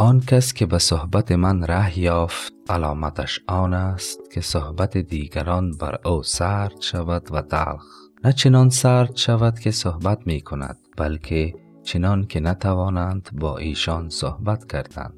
آن کس که به صحبت من ره یافت علامتش آن است که صحبت دیگران بر او سرد شود و تلخ نه چنان سرد شود که صحبت می کند بلکه چنان که نتوانند با ایشان صحبت کردند.